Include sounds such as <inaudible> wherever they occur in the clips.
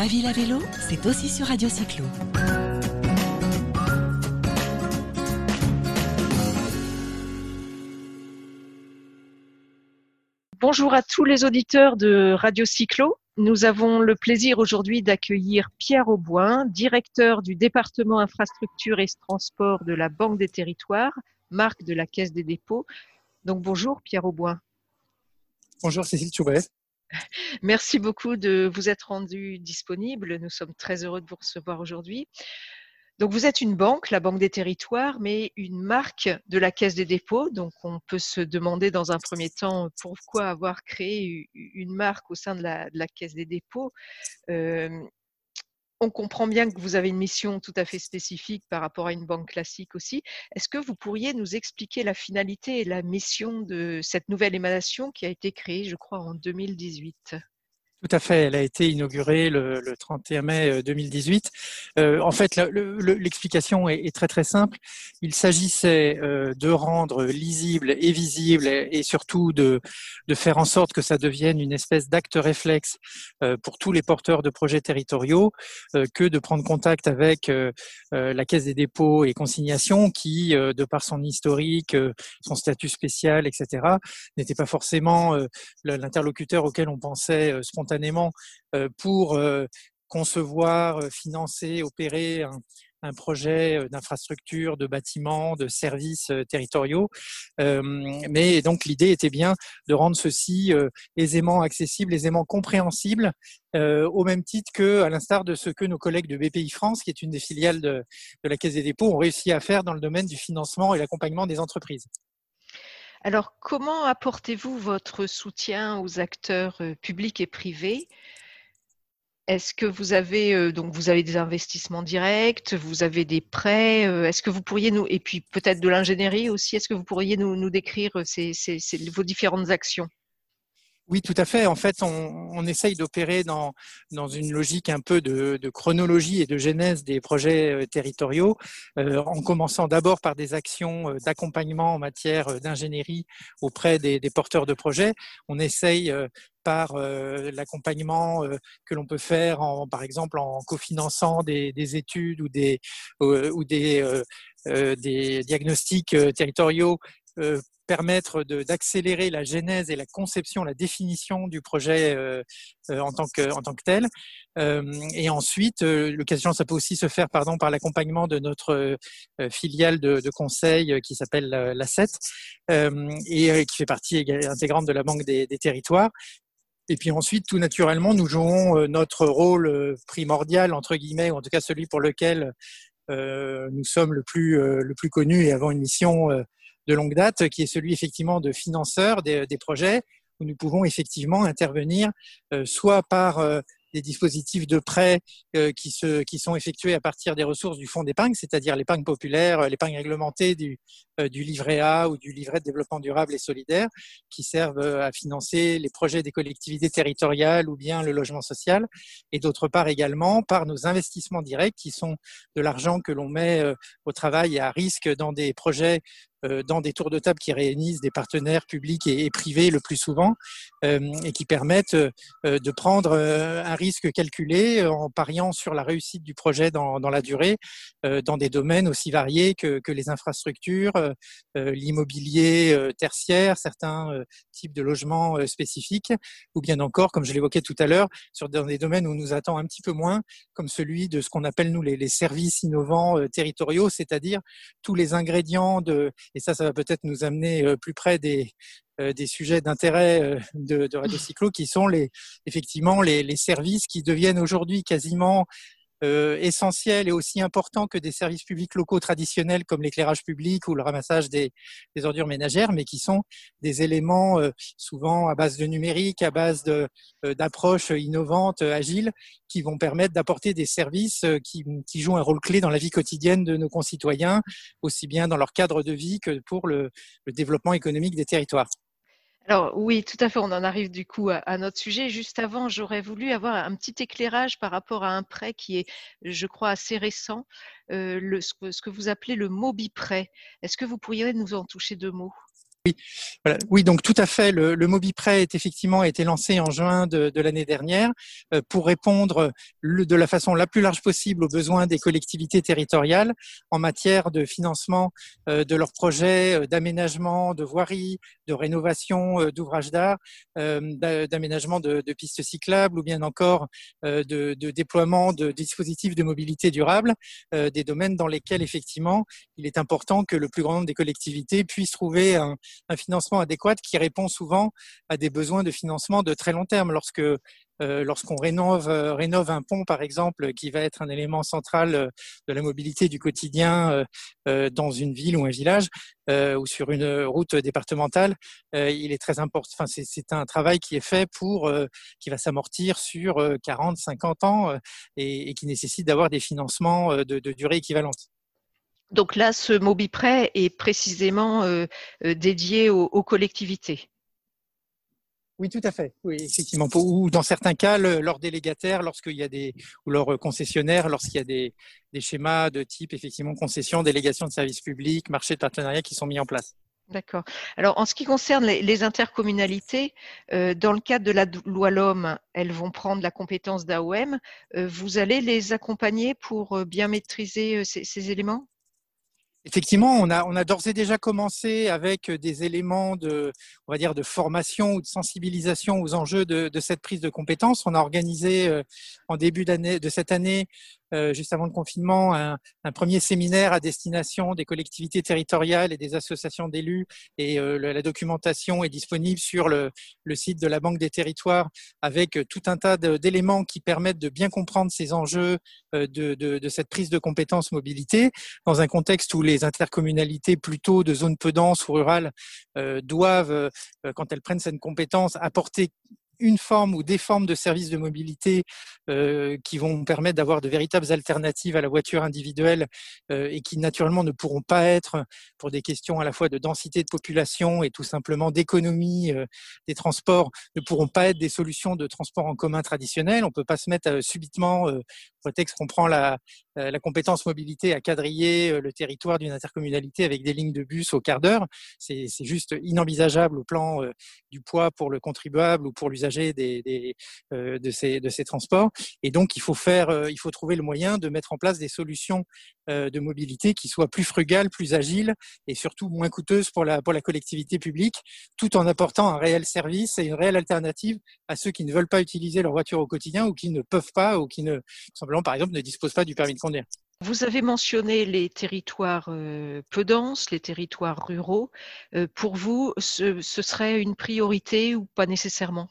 Ma ville à vélo, c'est aussi sur Radio Cyclo. Bonjour à tous les auditeurs de Radio Cyclo. Nous avons le plaisir aujourd'hui d'accueillir Pierre Auboin, directeur du département infrastructure et transport de la Banque des territoires, marque de la Caisse des dépôts. Donc bonjour Pierre Auboin. Bonjour Cécile Choubet. Merci beaucoup de vous être rendu disponible. Nous sommes très heureux de vous recevoir aujourd'hui. Donc vous êtes une banque, la Banque des Territoires, mais une marque de la Caisse des dépôts. Donc on peut se demander dans un premier temps pourquoi avoir créé une marque au sein de la, Caisse des dépôts. Euh, on comprend bien que vous avez une mission tout à fait spécifique par rapport à une banque classique aussi. Est-ce que vous pourriez nous expliquer la finalité et la mission de cette nouvelle émanation qui a été créée, je crois, en 2018 tout à fait. Elle a été inaugurée le, 31 mai 2018. Euh, euh, en fait, l'explication est, très très simple. Il s'agissait euh, de rendre lisible et visible et, surtout de, de, faire en sorte que ça devienne une espèce d'acte réflexe pour tous les porteurs de projets territoriaux que de prendre contact avec la Caisse des dépôts et consignations qui, de par son historique, son statut spécial, etc., n'était pas forcément l'interlocuteur auquel on pensait spontanément euh, pour euh, concevoir, euh, financer, opérer un, projet d'infrastructure, de bâtiments, de services territoriaux. mais donc l'idée était bien de rendre ceci aisément accessible, aisément compréhensible, au même titre que, à l'instar de ce que nos collègues de BPI France, qui est une des filiales de, de la Caisse des dépôts, ont réussi à faire dans le domaine du financement et l'accompagnement des entreprises. Alors, comment apportez-vous votre soutien aux acteurs euh, publics et privés? Est-ce que vous avez euh, donc vous avez des investissements directs, vous avez des prêts euh, Est-ce que vous pourriez nous et puis peut-être de l'ingénierie aussi Est-ce que vous pourriez nous, décrire vos différentes actions? Oui, tout à fait. En fait, on, on essaye d'opérer dans, dans une logique un peu de, chronologie et de genèse des projets euh, territoriaux, euh, en commençant d'abord par des actions euh, d'accompagnement en matière d'ingénierie auprès des, porteurs de projets. On essaye par l'accompagnement que l'on peut faire, en, par exemple en cofinançant des, des études ou des, ou des diagnostics territoriaux permettre d'accélérer la genèse et la conception, la définition du projet euh, euh, en, tant que, tel. Euh, et ensuite, l'occasion, ça peut aussi se faire pardon, par l'accompagnement de notre filiale de, conseil qui s'appelle la 7 et qui fait partie intégrante de la Banque des, des territoires. Et puis ensuite, tout naturellement, nous jouons notre rôle primordial, entre guillemets, ou en tout cas celui pour lequel nous sommes le plus, le plus connus et avons une mission de longue date, qui est celui effectivement de financeurs des, des projets, où nous pouvons effectivement intervenir euh, soit par euh, des dispositifs de prêt euh, qui, se, qui sont effectués à partir des ressources du fonds d'épargne, c'est-à-dire l'épargne populaire, l'épargne réglementée du, du livret A ou du livret de développement durable et solidaire, qui servent à financer les projets des collectivités territoriales ou bien le logement social, et d'autre part également par nos investissements directs, qui sont de l'argent que l'on met au travail et à risque dans des projets euh, dans des tours de table qui réunissent des partenaires publics et, privés le plus souvent euh, et qui permettent euh, de prendre un risque calculé en pariant sur la réussite du projet dans, dans la durée dans des domaines aussi variés que, que les infrastructures, l'immobilier tertiaire, certains types de logements spécifiques ou bien encore, comme je l'évoquais tout à l'heure, sur dans des domaines où nous attend un petit peu moins, comme celui de ce qu'on appelle nous les services innovants territoriaux, c'est-à-dire tous les ingrédients de et ça, ça va peut-être nous amener euh, plus près des, euh, des sujets d'intérêt euh, de, de <laughs> Radio Cyclo, qui sont les, effectivement les, les services qui deviennent aujourd'hui quasiment euh, essentiels et aussi importants que des services publics locaux traditionnels comme l'éclairage public ou le ramassage des, ordures ménagères, mais qui sont des éléments euh, souvent à base de numérique, à base d'approches innovantes, agiles, qui vont permettre d'apporter des services qui, jouent un rôle clé dans la vie quotidienne de nos concitoyens, aussi bien dans leur cadre de vie que pour le développement économique des territoires. Alors oui, tout à fait, on en arrive du coup à, notre sujet. Juste avant, j'aurais voulu avoir un petit éclairage par rapport à un prêt qui est, je crois, assez récent, euh, ce, que, vous appelez le Mobi prêt. Est-ce que vous pourriez nous en toucher deux mots? Oui, voilà. oui, donc tout à fait. Le, le MobiPrêt est effectivement a été lancé en juin de, de l'année dernière euh, pour répondre le, de la façon la plus large possible aux besoins des collectivités territoriales en matière de financement euh, de leurs projets euh, d'aménagement, de voirie, de rénovation d'ouvrages d'art, d'aménagement de, de, pistes cyclables ou bien encore de, de, déploiement de dispositifs de mobilité durable, des domaines dans lesquels effectivement il est important que le plus grand nombre des collectivités puissent trouver un, un financement adéquat qui répond souvent à des besoins de financement de très long terme. Lorsque euh, lorsqu'on rénove, euh, rénove un pont, par exemple, qui va être un élément central euh, de la mobilité du quotidien dans une ville ou un village ou sur une route départementale, il est très important. Enfin, c'est un travail qui est fait pour, qui va s'amortir sur 40, 50 ans et, et qui nécessite d'avoir des financements de, de durée équivalente. Donc là, ce MobiPrêt est précisément euh, dédié aux, aux, collectivités. Oui, tout à fait. Oui, effectivement. Ou dans certains cas, le, leurs délégataires, lorsqu'il y a des, ou leurs concessionnaires, lorsqu'il y a des, des, schémas de type, effectivement, concession, délégation de services publics, marché de partenariat qui sont mis en place. D'accord. Alors, en ce qui concerne les, intercommunalités, euh, dans le cadre de la loi LOM, elles vont prendre la compétence d'AOM. Euh, vous allez les accompagner pour euh, bien maîtriser ces éléments? Effectivement, on a, on a d'ores et déjà commencé avec des éléments de, on va dire, de formation ou de sensibilisation aux enjeux de, de cette prise de compétences. On a organisé euh, en début d'année, de cette année, euh, juste avant le confinement, un, premier séminaire à destination des collectivités territoriales et des associations d'élus. Et euh, la documentation est disponible sur le, site de la Banque des Territoires avec tout un tas d'éléments qui permettent de bien comprendre ces enjeux de, de, de cette prise de compétences mobilité dans un contexte où les intercommunalités plutôt de zones peu denses ou rurales euh, doivent, euh, quand elles prennent cette compétence, apporter une forme ou des formes de services de mobilité euh, qui vont permettre d'avoir de véritables alternatives à la voiture individuelle euh, et qui naturellement ne pourront pas être pour des questions à la fois de densité de population et tout simplement d'économie euh, des transports ne pourront pas être des solutions de transport en commun traditionnelles. On peut pas se mettre euh, subitement euh, prétexte qu'on prend la, euh, la compétence mobilité à quadriller le territoire d'une intercommunalité avec des lignes de bus au quart d'heure. C'est juste inenvisageable au plan du poids pour le contribuable ou pour des, euh, de, ces, de ces transports. Et donc, il faut faire, euh, il faut trouver le moyen de mettre en place des solutions euh, de mobilité qui soient plus frugales, plus agiles et surtout moins coûteuses pour la, pour la collectivité publique, tout en apportant un réel service et une réelle alternative à ceux qui ne veulent pas utiliser leur voiture au quotidien ou qui ne peuvent pas ou qui ne, simplement, par exemple, ne disposent pas du permis de conduire. Vous avez mentionné les territoires peu denses, les territoires ruraux. Pour vous, ce, serait une priorité ou pas nécessairement?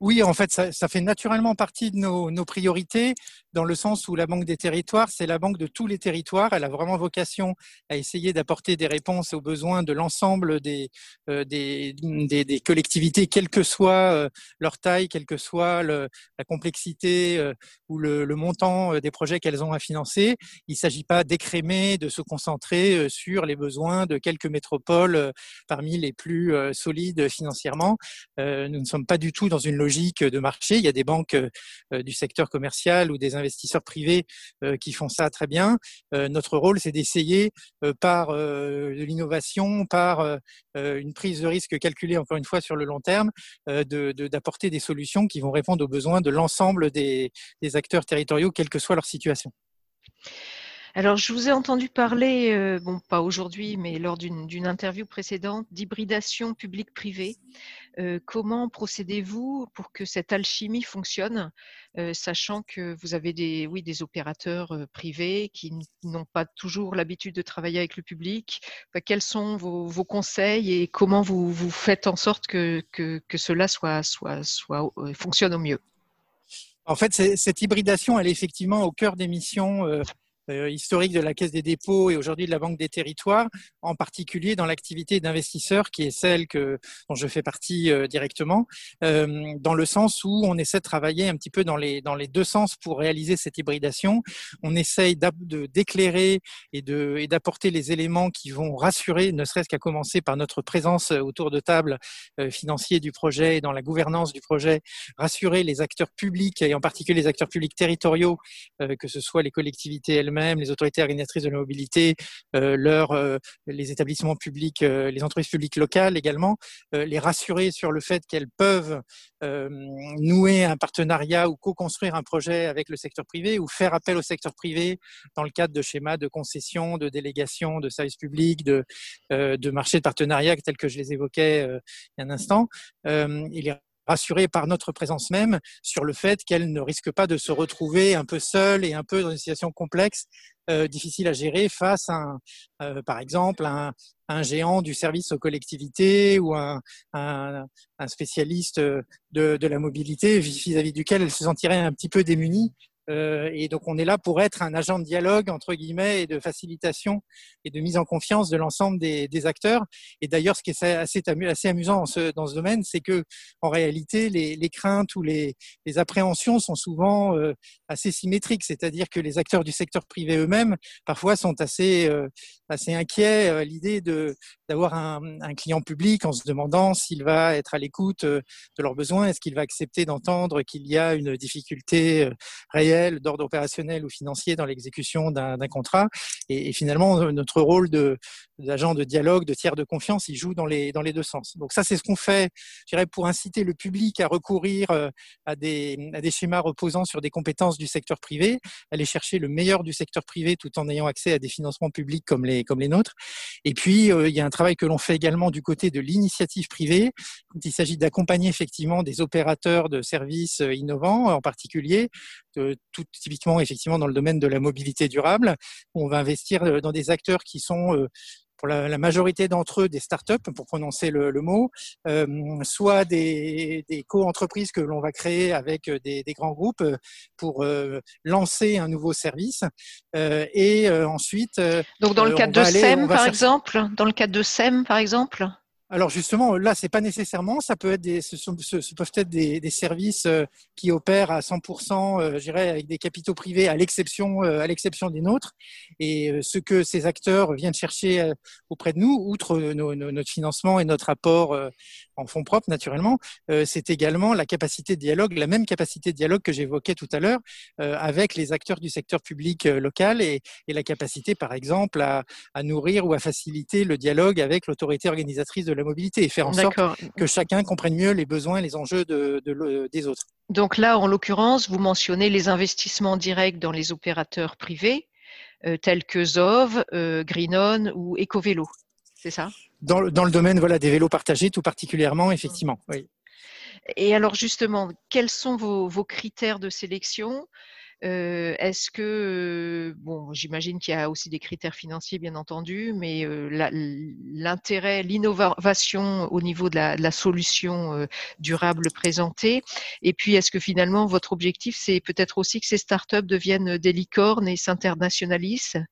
Oui, en fait, ça, ça, fait naturellement partie de nos, nos, priorités, dans le sens où la Banque des territoires, c'est la banque de tous les territoires. Elle a vraiment vocation à essayer d'apporter des réponses aux besoins de l'ensemble des, euh, des, des, des, collectivités, quelle que soit euh, leur taille, quelle que soit le, la complexité euh, ou le, le, montant euh, des projets qu'elles ont à financer. Il ne s'agit pas d'écrémer, de se concentrer euh, sur les besoins de quelques métropoles parmi les plus solides financièrement. nous ne sommes pas du tout dans une de marché. Il y a des banques euh, du secteur commercial ou des investisseurs privés euh, qui font ça très bien. Euh, notre rôle, c'est d'essayer par de l'innovation, par une prise de risque calculée encore une fois sur le long terme, d'apporter de, des solutions qui vont répondre aux besoins de l'ensemble des, acteurs territoriaux, quelle que soit leur situation. Alors, je vous ai entendu parler, euh, bon, pas aujourd'hui, mais lors d'une interview précédente, d'hybridation publique-privée. Comment procédez-vous pour que cette alchimie fonctionne, sachant que vous avez des, oui, des opérateurs privés qui n'ont pas toujours l'habitude de travailler avec le public? Enfin, Quels sont vos, vos, conseils et comment vous, vous faites en sorte que, que, que cela soit, soit, soit, fonctionne au mieux? En fait, cette hybridation, elle est effectivement au cœur des missions euh, historique de la Caisse des dépôts et aujourd'hui de la Banque des territoires, en particulier dans l'activité d'investisseur qui est celle que, dont je fais partie euh, directement, euh, dans le sens où on essaie de travailler un petit peu dans les, dans les deux sens pour réaliser cette hybridation. On essaye d'éclairer et d'apporter les éléments qui vont rassurer, ne serait-ce qu'à commencer par notre présence autour de table financier du projet et dans la gouvernance du projet, rassurer les acteurs publics et en particulier les acteurs publics territoriaux, que ce soit les collectivités elles eux-mêmes, les autorités organisatrices de la mobilité, leur, les établissements publics, les entreprises publiques locales également, les rassurer sur le fait qu'elles peuvent nouer un partenariat ou co-construire un projet avec le secteur privé ou faire appel au secteur privé dans le cadre de schémas de concession, de délégation, de services publics, de, de marchés de partenariat tels que je les évoquais il y a un instant. il est rassurée par notre présence même sur le fait qu'elle ne risque pas de se retrouver un peu seule et un peu dans une situation complexe, euh, difficile à gérer face à, euh, par exemple, un, un, géant du service aux collectivités ou un, un, spécialiste de, de, la mobilité vis-à-vis -vis duquel elle se sentirait un petit peu démunie. euh, et donc on est là pour être un agent de dialogue entre guillemets et de facilitation et de mise en confiance de l'ensemble des, acteurs. Et d'ailleurs, ce qui est assez, amusant dans ce, domaine, c'est que en réalité, les, craintes ou les, appréhensions sont souvent euh, assez symétriques. C'est-à-dire que les acteurs du secteur privé eux-mêmes parfois sont assez euh, inquiets à l'idée d'avoir un, client public en se demandant s'il va être à l'écoute de leurs besoins, est-ce qu'il va accepter d'entendre qu'il y a une difficulté réelle d'ordre opérationnel ou financier dans l'exécution d'un contrat. Et, finalement, notre rôle d'agent de, dialogue, de tiers de confiance, il joue dans les, dans les deux sens. Donc ça, c'est ce qu'on fait, je dirais, pour inciter le public à recourir euh, à des, à des schémas reposant sur des compétences du secteur privé, aller chercher le meilleur du secteur privé tout en ayant accès à des financements publics comme les, comme les nôtres. Et puis, euh, il y a un travail que l'on fait également du côté de l'initiative privée, quand il s'agit d'accompagner effectivement des opérateurs de services euh, innovants, en particulier, tout typiquement effectivement dans le domaine de la mobilité durable. On va investir euh, dans des acteurs qui sont euh, pour la, majorité d'entre eux des startups, pour prononcer le, mot, euh, soit des, des co-entreprises que l'on va créer avec des, des, grands groupes pour lancer un nouveau service. et ensuite... Donc dans le cadre de SEM, par exemple Dans le cadre de SEM, par exemple? Alors justement, là, c'est pas nécessairement. Ça peut être des, ce, sont, ce peuvent être des, des, services euh, qui opèrent à 100%, euh, je dirais, avec des capitaux privés, à l'exception, euh, à l'exception des nôtres. Et ce que ces acteurs viennent chercher auprès de nous, outre notre financement et notre apport en fonds propres, naturellement, c'est également la capacité de dialogue, la même capacité de dialogue que j'évoquais tout à l'heure, avec les acteurs du secteur public local et, et, la capacité, par exemple, à, à nourrir ou à faciliter le dialogue avec l'autorité organisatrice de la mobilité et faire en sorte que chacun comprenne mieux les besoins et les enjeux de, des autres. Donc là, en l'occurrence, vous mentionnez les investissements directs dans les opérateurs privés euh, tels que Zov, euh, Greenon ou EcoVélo. C'est ça? Dans, dans, le domaine voilà, des vélos partagés, tout particulièrement, effectivement. Oui. Et alors justement, quels sont vos, vos critères de sélection? Est-ce que, bon, j'imagine qu'il y a aussi des critères financiers, bien entendu, mais l'intérêt, l'innovation au niveau de la, solution durable présentée, et puis est-ce que finalement votre objectif, c'est peut-être aussi que ces startups deviennent des licornes et s'internationalisent?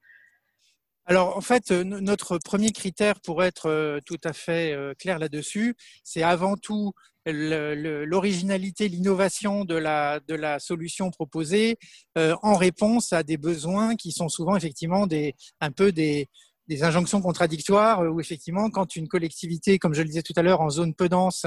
Alors en fait, notre premier critère pour être tout à fait clair là-dessus, c'est avant tout l'originalité, l'innovation de la, de la solution proposée euh, en réponse à des besoins qui sont souvent effectivement des, un peu des, des injonctions contradictoires où effectivement quand une collectivité, comme je le disais tout à l'heure, en zone peu dense,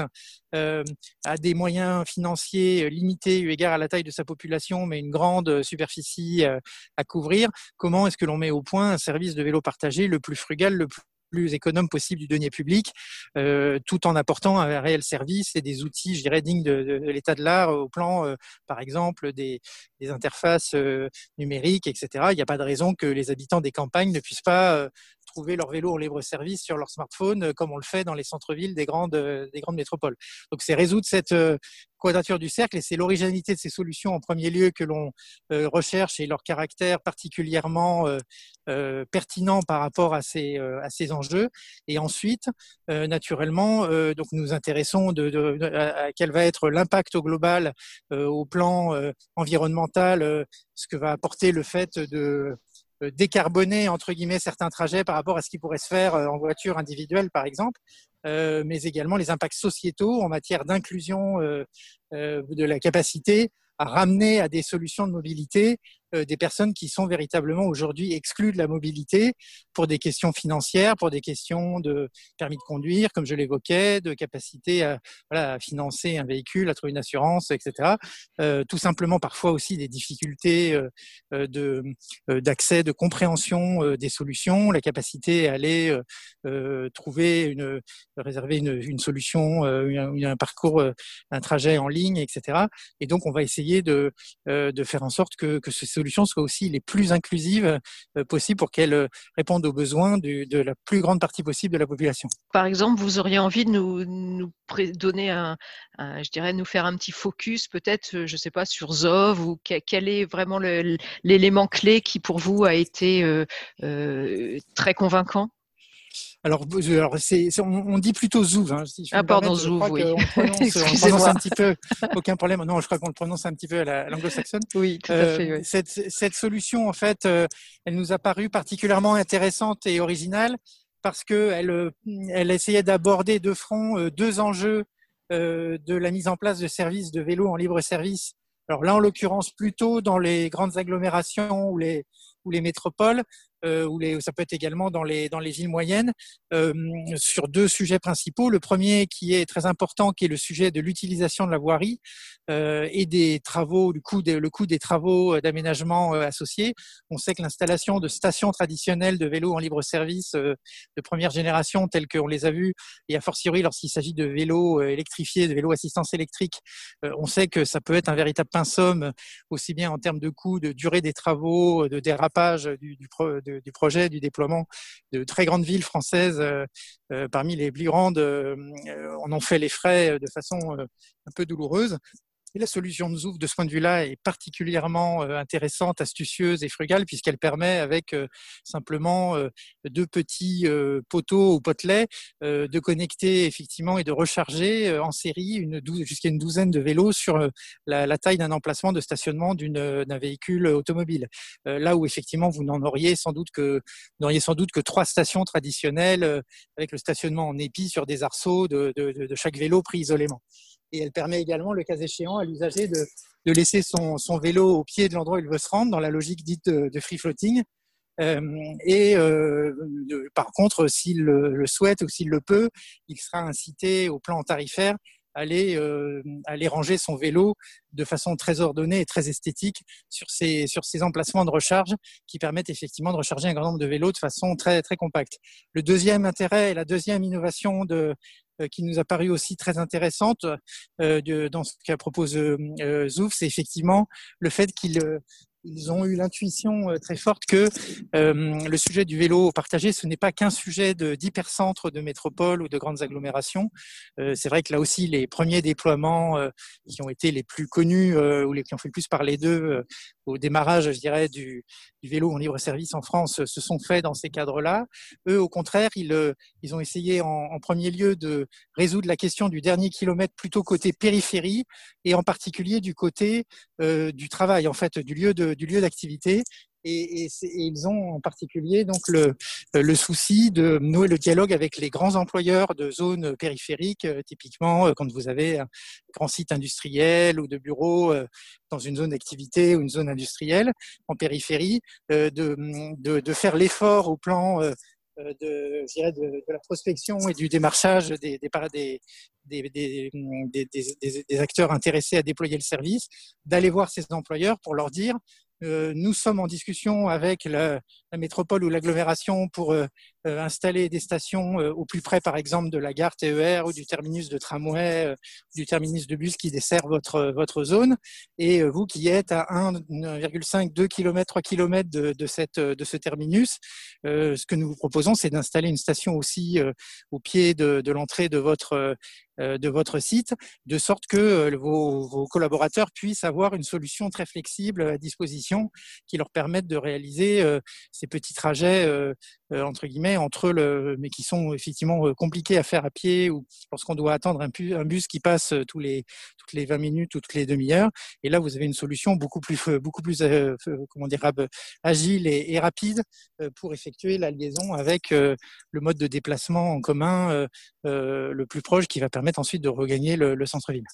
euh, a des moyens financiers limités eu égard à la taille de sa population, mais une grande superficie euh, à couvrir, comment est-ce que l'on met au point un service de vélo partagé le plus frugal, le plus plus économe possible du denier public, euh, tout en apportant un réel service et des outils, je dirais, dignes de, l'état de l'art au plan, euh, par exemple, des, des interfaces euh, numériques, etc. Il n'y a pas de raison que les habitants des campagnes ne puissent pas euh, trouver leur vélo en libre service sur leur smartphone, euh, comme on le fait dans les centres-villes des grandes, des grandes métropoles. Donc, c'est résoudre cette quadrature du cercle et c'est l'originalité de ces solutions en premier lieu que l'on recherche et leur caractère particulièrement euh, pertinent par rapport à ces, à ces enjeux. Et ensuite, naturellement, donc nous intéressons de, à quel va être l'impact au global au plan environnemental, ce que va apporter le fait de euh, décarboner entre guillemets certains trajets par rapport à ce qui pourrait se faire euh, en voiture individuelle par exemple, euh, mais également les impacts sociétaux en matière d'inclusion de la capacité à ramener à des solutions de mobilité des personnes qui sont véritablement aujourd'hui exclues de la mobilité pour des questions financières, pour des questions de permis de conduire, comme je l'évoquais, de capacité à, voilà, à, financer un véhicule, à trouver une assurance, etc. tout simplement parfois aussi des difficultés de d'accès, de compréhension des solutions, la capacité à aller trouver une réserver une, une solution, un, un parcours, un trajet en ligne, etc. Et donc on va essayer de, de faire en sorte que, que ces solutions soient aussi les plus inclusives possibles pour qu'elles répondent aux besoins de la plus grande partie possible de la population. Par exemple, vous auriez envie de nous, donner un, je dirais, nous faire un petit focus peut-être, je sais pas, sur Zov ou quel est vraiment l'élément clé qui pour vous a été euh, euh, très convaincant? Alors, alors c'est, on, on, dit plutôt Zouv. Hein, si ah, pardon, Zouv, oui. <laughs> On prononce, on prononce un petit peu, aucun problème. Non, je crois qu'on le prononce un petit peu à l'anglo-saxonne. <laughs> Oui, tout à euh, fait. Oui. Cette, cette, solution, en fait, euh, elle nous a paru particulièrement intéressante et originale parce qu'elle euh, elle essayait d'aborder de front euh, deux enjeux de la mise en place de services de vélo en libre service. Alors là, en l'occurrence, plutôt dans les grandes agglomérations ou les, ou les métropoles, euh, ou les, ça peut être également dans les, dans les moyennes, euh, sur deux sujets principaux. Le premier qui est très important, qui est le sujet de l'utilisation de la voirie euh, et des travaux, du coup, le coût des travaux d'aménagement associés. On sait que l'installation de stations traditionnelles de vélos en libre service de première génération, telles qu'on les a vues, et a fortiori lorsqu'il s'agit de vélos électrifiés, de vélos assistance électrique, on sait que ça peut être un véritable pinceau, aussi bien en termes de coûts, de durée des travaux, de dérapage du, du, du projet, du déploiement de très grandes villes françaises, euh, euh, parmi les plus grandes, euh, on en fait les frais de façon un peu douloureuse. La solution de Zouf, de ce point de vue-là, est particulièrement euh, intéressante, astucieuse et frugale, puisqu'elle permet, avec euh, simplement euh, deux petits poteaux ou potelets, de connecter effectivement et de recharger en série jusqu'à une douzaine de vélos sur la, taille d'un emplacement de stationnement d'un véhicule automobile. Là où effectivement vous n'en auriez sans doute que n'auriez sans doute que trois stations traditionnelles avec le stationnement en épi sur des arceaux de chaque vélo pris isolément et elle permet également, le cas échéant, à l'usager de, de, laisser son, son, vélo au pied de l'endroit où il veut se rendre, dans la logique dite de, free floating. Euh, et euh, par contre, s'il le, souhaite ou s'il le peut, il sera incité au plan tarifaire à aller, euh, aller ranger son vélo de façon très ordonnée et très esthétique sur ces, sur ces emplacements de recharge qui permettent effectivement de recharger un grand nombre de vélos de façon très, très compacte. Le deuxième intérêt et la deuxième innovation de, qui nous a paru aussi très intéressante euh, dans ce qu'a propose euh, Zouf, c'est effectivement le fait qu'il ils ont eu l'intuition très forte que euh, le sujet du vélo partagé, ce n'est pas qu'un sujet d'hypercentre de, de métropole ou de grandes agglomérations. Euh, c'est vrai que là aussi, les premiers déploiements euh, qui ont été les plus connus ou les qui ont fait le plus parler d'eux au démarrage, je dirais, du, vélo en libre service en France se sont faits dans ces cadres-là. Eux, au contraire, ils, ils ont essayé en, premier lieu de résoudre la question du dernier kilomètre plutôt côté périphérie et en particulier du côté du travail, en fait, du lieu d'activité. Et, ils ont en particulier donc le, le, souci de nouer le dialogue avec les grands employeurs de zones périphériques, euh, typiquement euh, quand vous avez un grand site industriel ou de bureau euh, dans une zone d'activité ou une zone industrielle en périphérie, de, faire l'effort au plan de, la prospection et du démarchage des, des, des, acteurs intéressés à déployer le service, d'aller voir ces employeurs pour leur dire euh, nous sommes en discussion avec la, métropole ou l'agglomération pour euh, euh, installer des stations euh, au plus près, par exemple, de la gare TER ou du terminus de tramway, euh, du terminus de bus qui dessert votre, votre zone. Et vous qui êtes à 1,5, 2 km, 3 km de, de, cette, de ce terminus, ce que nous vous proposons, c'est d'installer une station aussi au pied de l'entrée de votre de votre site, de sorte que vos, vos, collaborateurs puissent avoir une solution très flexible à disposition qui leur permette de réaliser ces petits trajets entre guillemets entre le, mais qui sont effectivement euh, compliqués à faire à pied ou lorsqu'on doit attendre un, bus qui passe euh, tous les, toutes les 20 minutes ou toutes les demi-heures. Et là, vous avez une solution beaucoup plus, euh, beaucoup plus, comment dire, agile et, rapide pour effectuer la liaison avec le mode de déplacement en commun le plus proche qui va permettre ensuite de regagner le, le centre-ville.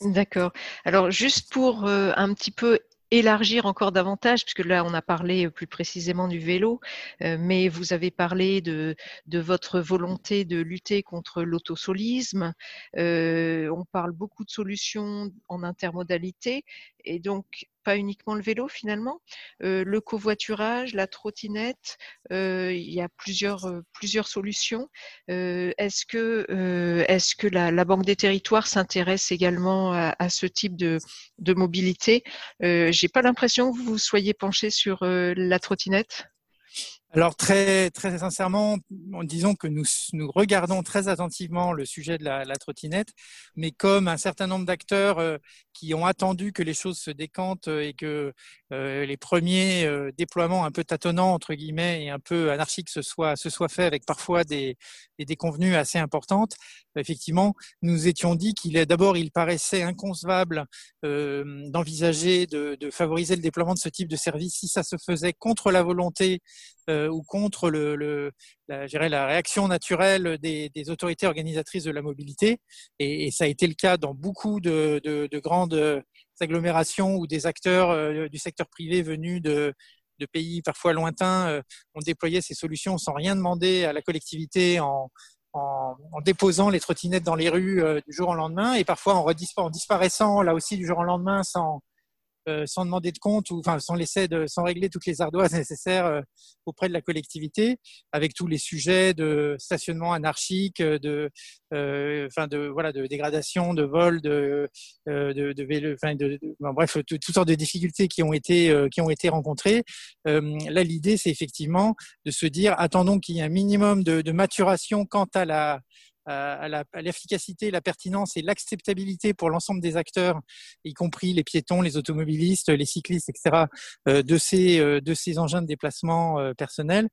D'accord. Alors juste pour un petit peu élargir encore davantage, puisque là, on a parlé plus précisément du vélo, euh, mais vous avez parlé de, de votre volonté de lutter contre l'autosolisme. Euh, on parle beaucoup de solutions en intermodalité, et donc pas uniquement le vélo finalement, euh, le covoiturage, la trottinette, euh, il y a plusieurs, euh, plusieurs solutions. est-ce que, est-ce que la, Banque des territoires s'intéresse également à, ce type de, de mobilité? J'ai pas l'impression que vous soyez penché sur la trottinette. Alors très très sincèrement, disons que nous, nous regardons très attentivement le sujet de la, trottinette, mais comme un certain nombre d'acteurs qui ont attendu que les choses se décantent et que euh, les premiers euh, déploiements un peu tâtonnants entre guillemets et un peu anarchiques se soient se soient faits avec parfois des, des déconvenues assez importantes, effectivement, nous étions dit qu'il est d'abord il paraissait inconcevable d'envisager de, de favoriser le déploiement de ce type de service si ça se faisait contre la volonté euh, ou contre le, le la, la, réaction naturelle des, des, autorités organisatrices de la mobilité. Et, ça a été le cas dans beaucoup de, de, de grandes agglomérations où des acteurs euh, du secteur privé venus de, de pays parfois lointains euh, ont déployé ces solutions sans rien demander à la collectivité en, en, déposant les trottinettes dans les rues du jour au lendemain et parfois en, en disparaissant là aussi du jour au lendemain sans, euh, sans demander de compte ou enfin sans laisser de sans régler toutes les ardoises <laughs> nécessaires euh, auprès de la collectivité avec tous les sujets de stationnement anarchique de euh, enfin de voilà de dégradation de vol de de, de vélo enfin de, de bref toutes sortes de difficultés qui ont été qui ont été rencontrées. Là l'idée c'est effectivement de se dire attendons qu'il y ait un minimum de, de maturation quant à la à l'efficacité, la pertinence et l'acceptabilité pour l'ensemble des acteurs, y compris les piétons, les automobilistes, les cyclistes, etc., euh, de ces, euh, de ces engins de déplacement euh, personnel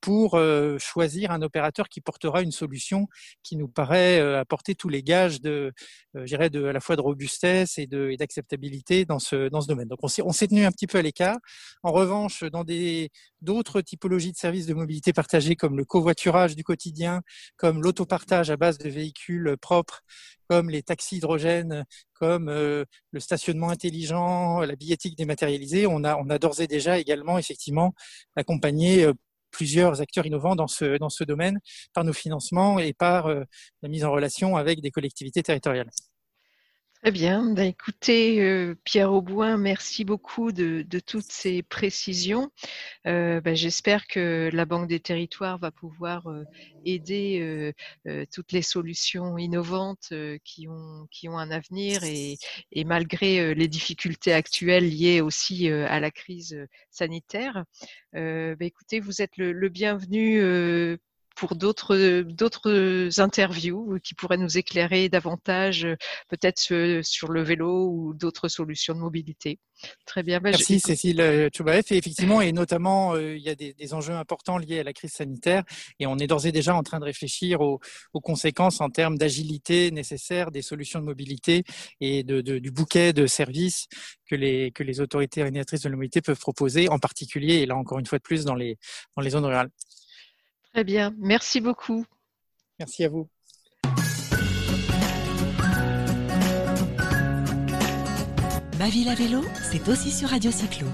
pour choisir un opérateur qui portera une solution qui nous paraît apporter tous les gages de, de à la fois de robustesse et d'acceptabilité dans ce dans ce domaine. Donc on s'est tenu un petit peu à l'écart. En revanche, dans d'autres typologies de services de mobilité partagée comme le covoiturage du quotidien, comme l'autopartage à base de véhicules propres, comme les taxis hydrogènes, comme euh, le stationnement intelligent, la billettique dématérialisée, on a, d'ores et déjà également effectivement accompagné euh, plusieurs acteurs innovants dans ce, dans ce domaine par nos financements et par euh, la mise en relation avec des collectivités territoriales. Très bien. Ben, écoutez, euh, Pierre Aubouin, merci beaucoup de, de toutes ces précisions. Euh, ben, J'espère que la Banque des Territoires va pouvoir euh, aider euh, euh, toutes les solutions innovantes euh, qui, ont, qui ont un avenir et, et malgré les difficultés actuelles liées aussi à la crise sanitaire. Ben, écoutez, vous êtes le, le bienvenu pour d'autres d'autres interviews qui pourraient nous éclairer davantage peut-être sur le vélo ou d'autres solutions de mobilité. Très bien. Ben, Merci Cécile Tchoubaef. Et effectivement, et notamment, euh, il y a des, des, enjeux importants liés à la crise sanitaire et on est d'ores et déjà en train de réfléchir aux, aux conséquences en termes d'agilité nécessaire des solutions de mobilité et de, de, du bouquet de services que les, que les autorités organisatrices de la mobilité peuvent proposer, en particulier, et là encore une fois de plus, dans les, dans les zones rurales. Très bien, merci beaucoup. Merci à vous. Ma ville à vélo, c'est aussi sur Radio Cyclo.